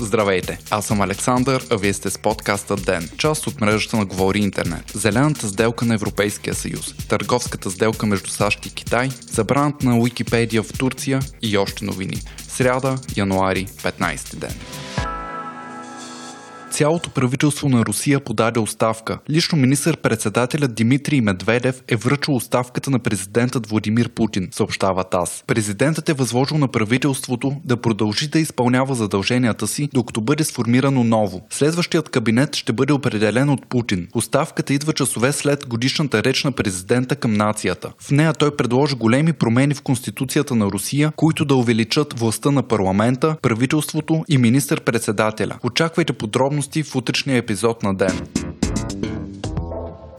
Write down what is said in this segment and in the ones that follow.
Здравейте, аз съм Александър, а вие сте с подкаста ДЕН, част от мрежата на Говори Интернет. Зелената сделка на Европейския съюз, търговската сделка между САЩ и Китай, забраната на Уикипедия в Турция и още новини. Сряда, януари, 15 ден. Цялото правителство на Русия подаде оставка. Лично министър-председателят Димитрий Медведев е връчил оставката на президентът Владимир Путин, съобщава ТАС. Президентът е възложил на правителството да продължи да изпълнява задълженията си, докато бъде сформирано ново. Следващият кабинет ще бъде определен от Путин. Оставката идва часове след годишната реч на президента към нацията. В нея той предложи големи промени в Конституцията на Русия, които да увеличат властта на парламента, правителството и министър-председателя. Очаквайте подробности подробности в утрешния епизод на ден.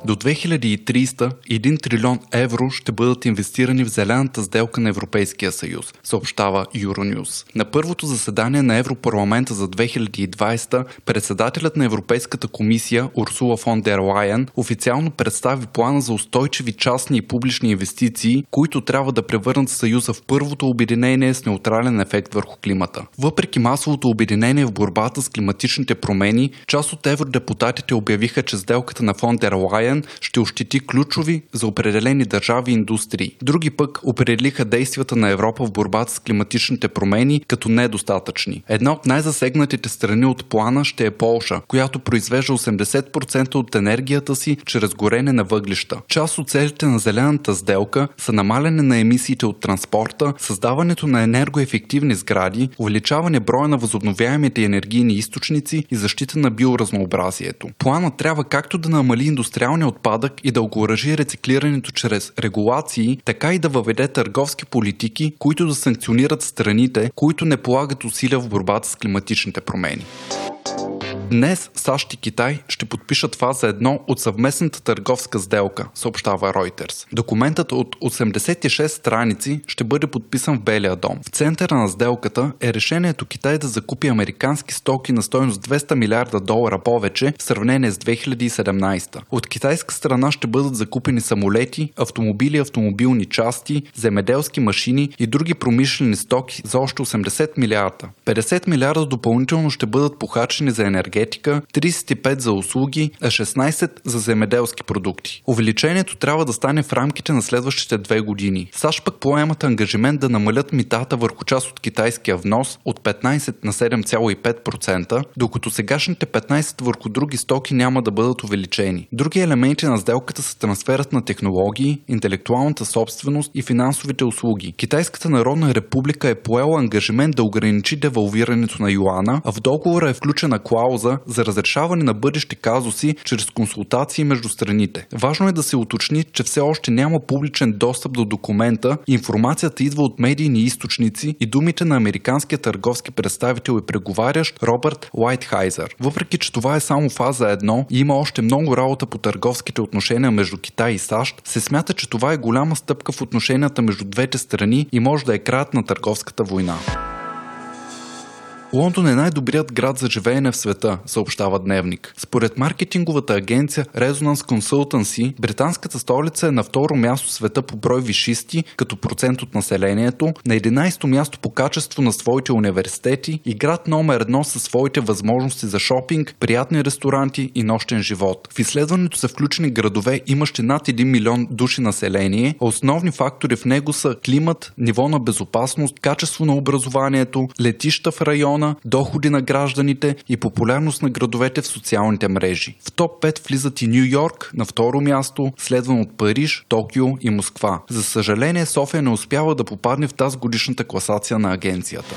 До 2030 1 трилион евро ще бъдат инвестирани в зелената сделка на Европейския съюз, съобщава Euronews. На първото заседание на Европарламента за 2020 председателят на Европейската комисия Урсула фон дер Лайен официално представи плана за устойчиви частни и публични инвестиции, които трябва да превърнат Съюза в първото обединение с неутрален ефект върху климата. Въпреки масовото обединение в борбата с климатичните промени, част от евродепутатите обявиха, че сделката на фон дер Лайен Шенген ще ощети ключови за определени държави и индустрии. Други пък определиха действията на Европа в борбата с климатичните промени като недостатъчни. Една от най-засегнатите страни от плана ще е Полша, която произвежда 80% от енергията си чрез горене на въглища. Част от целите на зелената сделка са намаляне на емисиите от транспорта, създаването на енергоефективни сгради, увеличаване броя на възобновяемите енергийни източници и защита на биоразнообразието. Планът трябва както да намали индустриалния отпадък и да окоръжи рециклирането чрез регулации, така и да въведе търговски политики, които да санкционират страните, които не полагат усилия в борбата с климатичните промени. Днес САЩ и Китай ще подпишат фаза 1 от съвместната търговска сделка, съобщава Reuters. Документът от 86 страници ще бъде подписан в Белия дом. В центъра на сделката е решението Китай да закупи американски стоки на стоеност 200 милиарда долара повече в сравнение с 2017. От китайска страна ще бъдат закупени самолети, автомобили, автомобилни части, земеделски машини и други промишлени стоки за още 80 милиарда. 50 милиарда допълнително ще бъдат похарчени за енергетика енергетика, 35 за услуги, а 16 за земеделски продукти. Увеличението трябва да стане в рамките на следващите две години. САЩ пък поемат ангажимент да намалят митата върху част от китайския внос от 15 на 7,5%, докато сегашните 15 върху други стоки няма да бъдат увеличени. Други елементи на сделката са трансферът на технологии, интелектуалната собственост и финансовите услуги. Китайската народна република е поела ангажимент да ограничи девалвирането на юана, а в договора е включена клауза клауза за разрешаване на бъдещи казуси чрез консултации между страните. Важно е да се уточни, че все още няма публичен достъп до документа, информацията идва от медийни източници и думите на американския търговски представител и преговарящ Робърт Лайтхайзер. Въпреки, че това е само фаза 1 и има още много работа по търговските отношения между Китай и САЩ, се смята, че това е голяма стъпка в отношенията между двете страни и може да е краят на търговската война. Лондон е най-добрият град за живеене в света, съобщава Дневник. Според маркетинговата агенция Resonance Consultancy, британската столица е на второ място в света по брой вишисти като процент от населението, на 11-то място по качество на своите университети и град номер едно със своите възможности за шопинг, приятни ресторанти и нощен живот. В изследването са включени градове, имащи над 1 милион души население, а основни фактори в него са климат, ниво на безопасност, качество на образованието, летища в район, региона, доходи на гражданите и популярност на градовете в социалните мрежи. В топ 5 влизат и Нью Йорк на второ място, следван от Париж, Токио и Москва. За съжаление, София не успява да попадне в тази годишната класация на агенцията.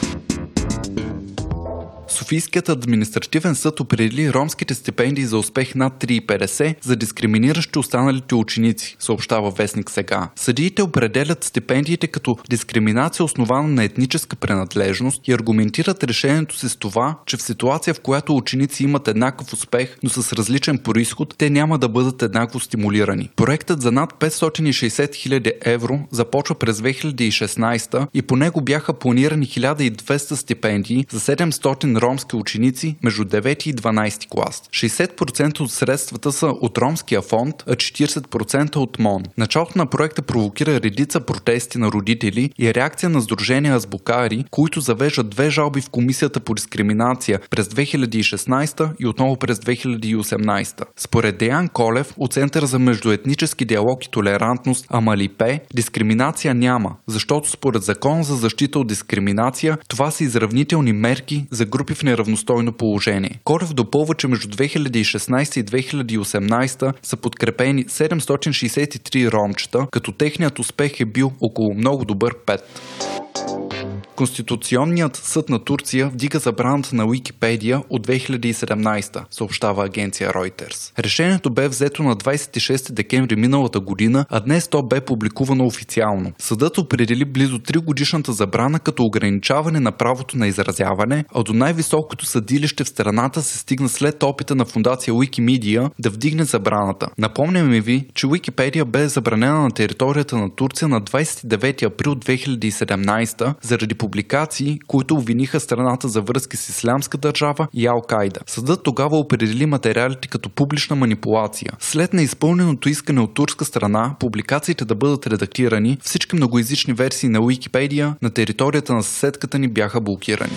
Софийският административен съд определи ромските стипендии за успех над 3,50 за дискриминиращи останалите ученици, съобщава Вестник сега. Съдиите определят стипендиите като дискриминация основана на етническа принадлежност и аргументират решението си с това, че в ситуация, в която ученици имат еднакъв успех, но с различен происход, те няма да бъдат еднакво стимулирани. Проектът за над 560 000 евро започва през 2016 и по него бяха планирани 1200 стипендии за 700 ромски ученици между 9 и 12 клас. 60% от средствата са от ромския фонд, а 40% от МОН. Началото на проекта провокира редица протести на родители и реакция на Сдружения азбукари, които завеждат две жалби в Комисията по дискриминация през 2016 и отново през 2018. Според Деян Колев от Центъра за междуетнически диалог и толерантност Амалипе, дискриминация няма, защото според закон за защита от дискриминация това са изравнителни мерки за групи в неравностойно положение. Колев допълва, че между 2016 и 2018 са подкрепени 763 ромчета, като техният успех е бил около много добър 5. Конституционният съд на Турция вдига забраната на Уикипедия от 2017, съобщава агенция Reuters. Решението бе взето на 26 декември миналата година, а днес то бе публикувано официално. Съдът определи близо 3 годишната забрана като ограничаване на правото на изразяване, а до най-високото съдилище в страната се стигна след опита на фундация Wikimedia да вдигне забраната. Напомняме ви, че Уикипедия бе забранена на територията на Турция на 29 април 2017 заради публикации, които обвиниха страната за връзки с Ислямска държава и Ал-Кайда. Съдът тогава определи материалите като публична манипулация. След неизпълненото искане от турска страна, публикациите да бъдат редактирани, всички многоязични версии на Уикипедия на територията на съседката ни бяха блокирани.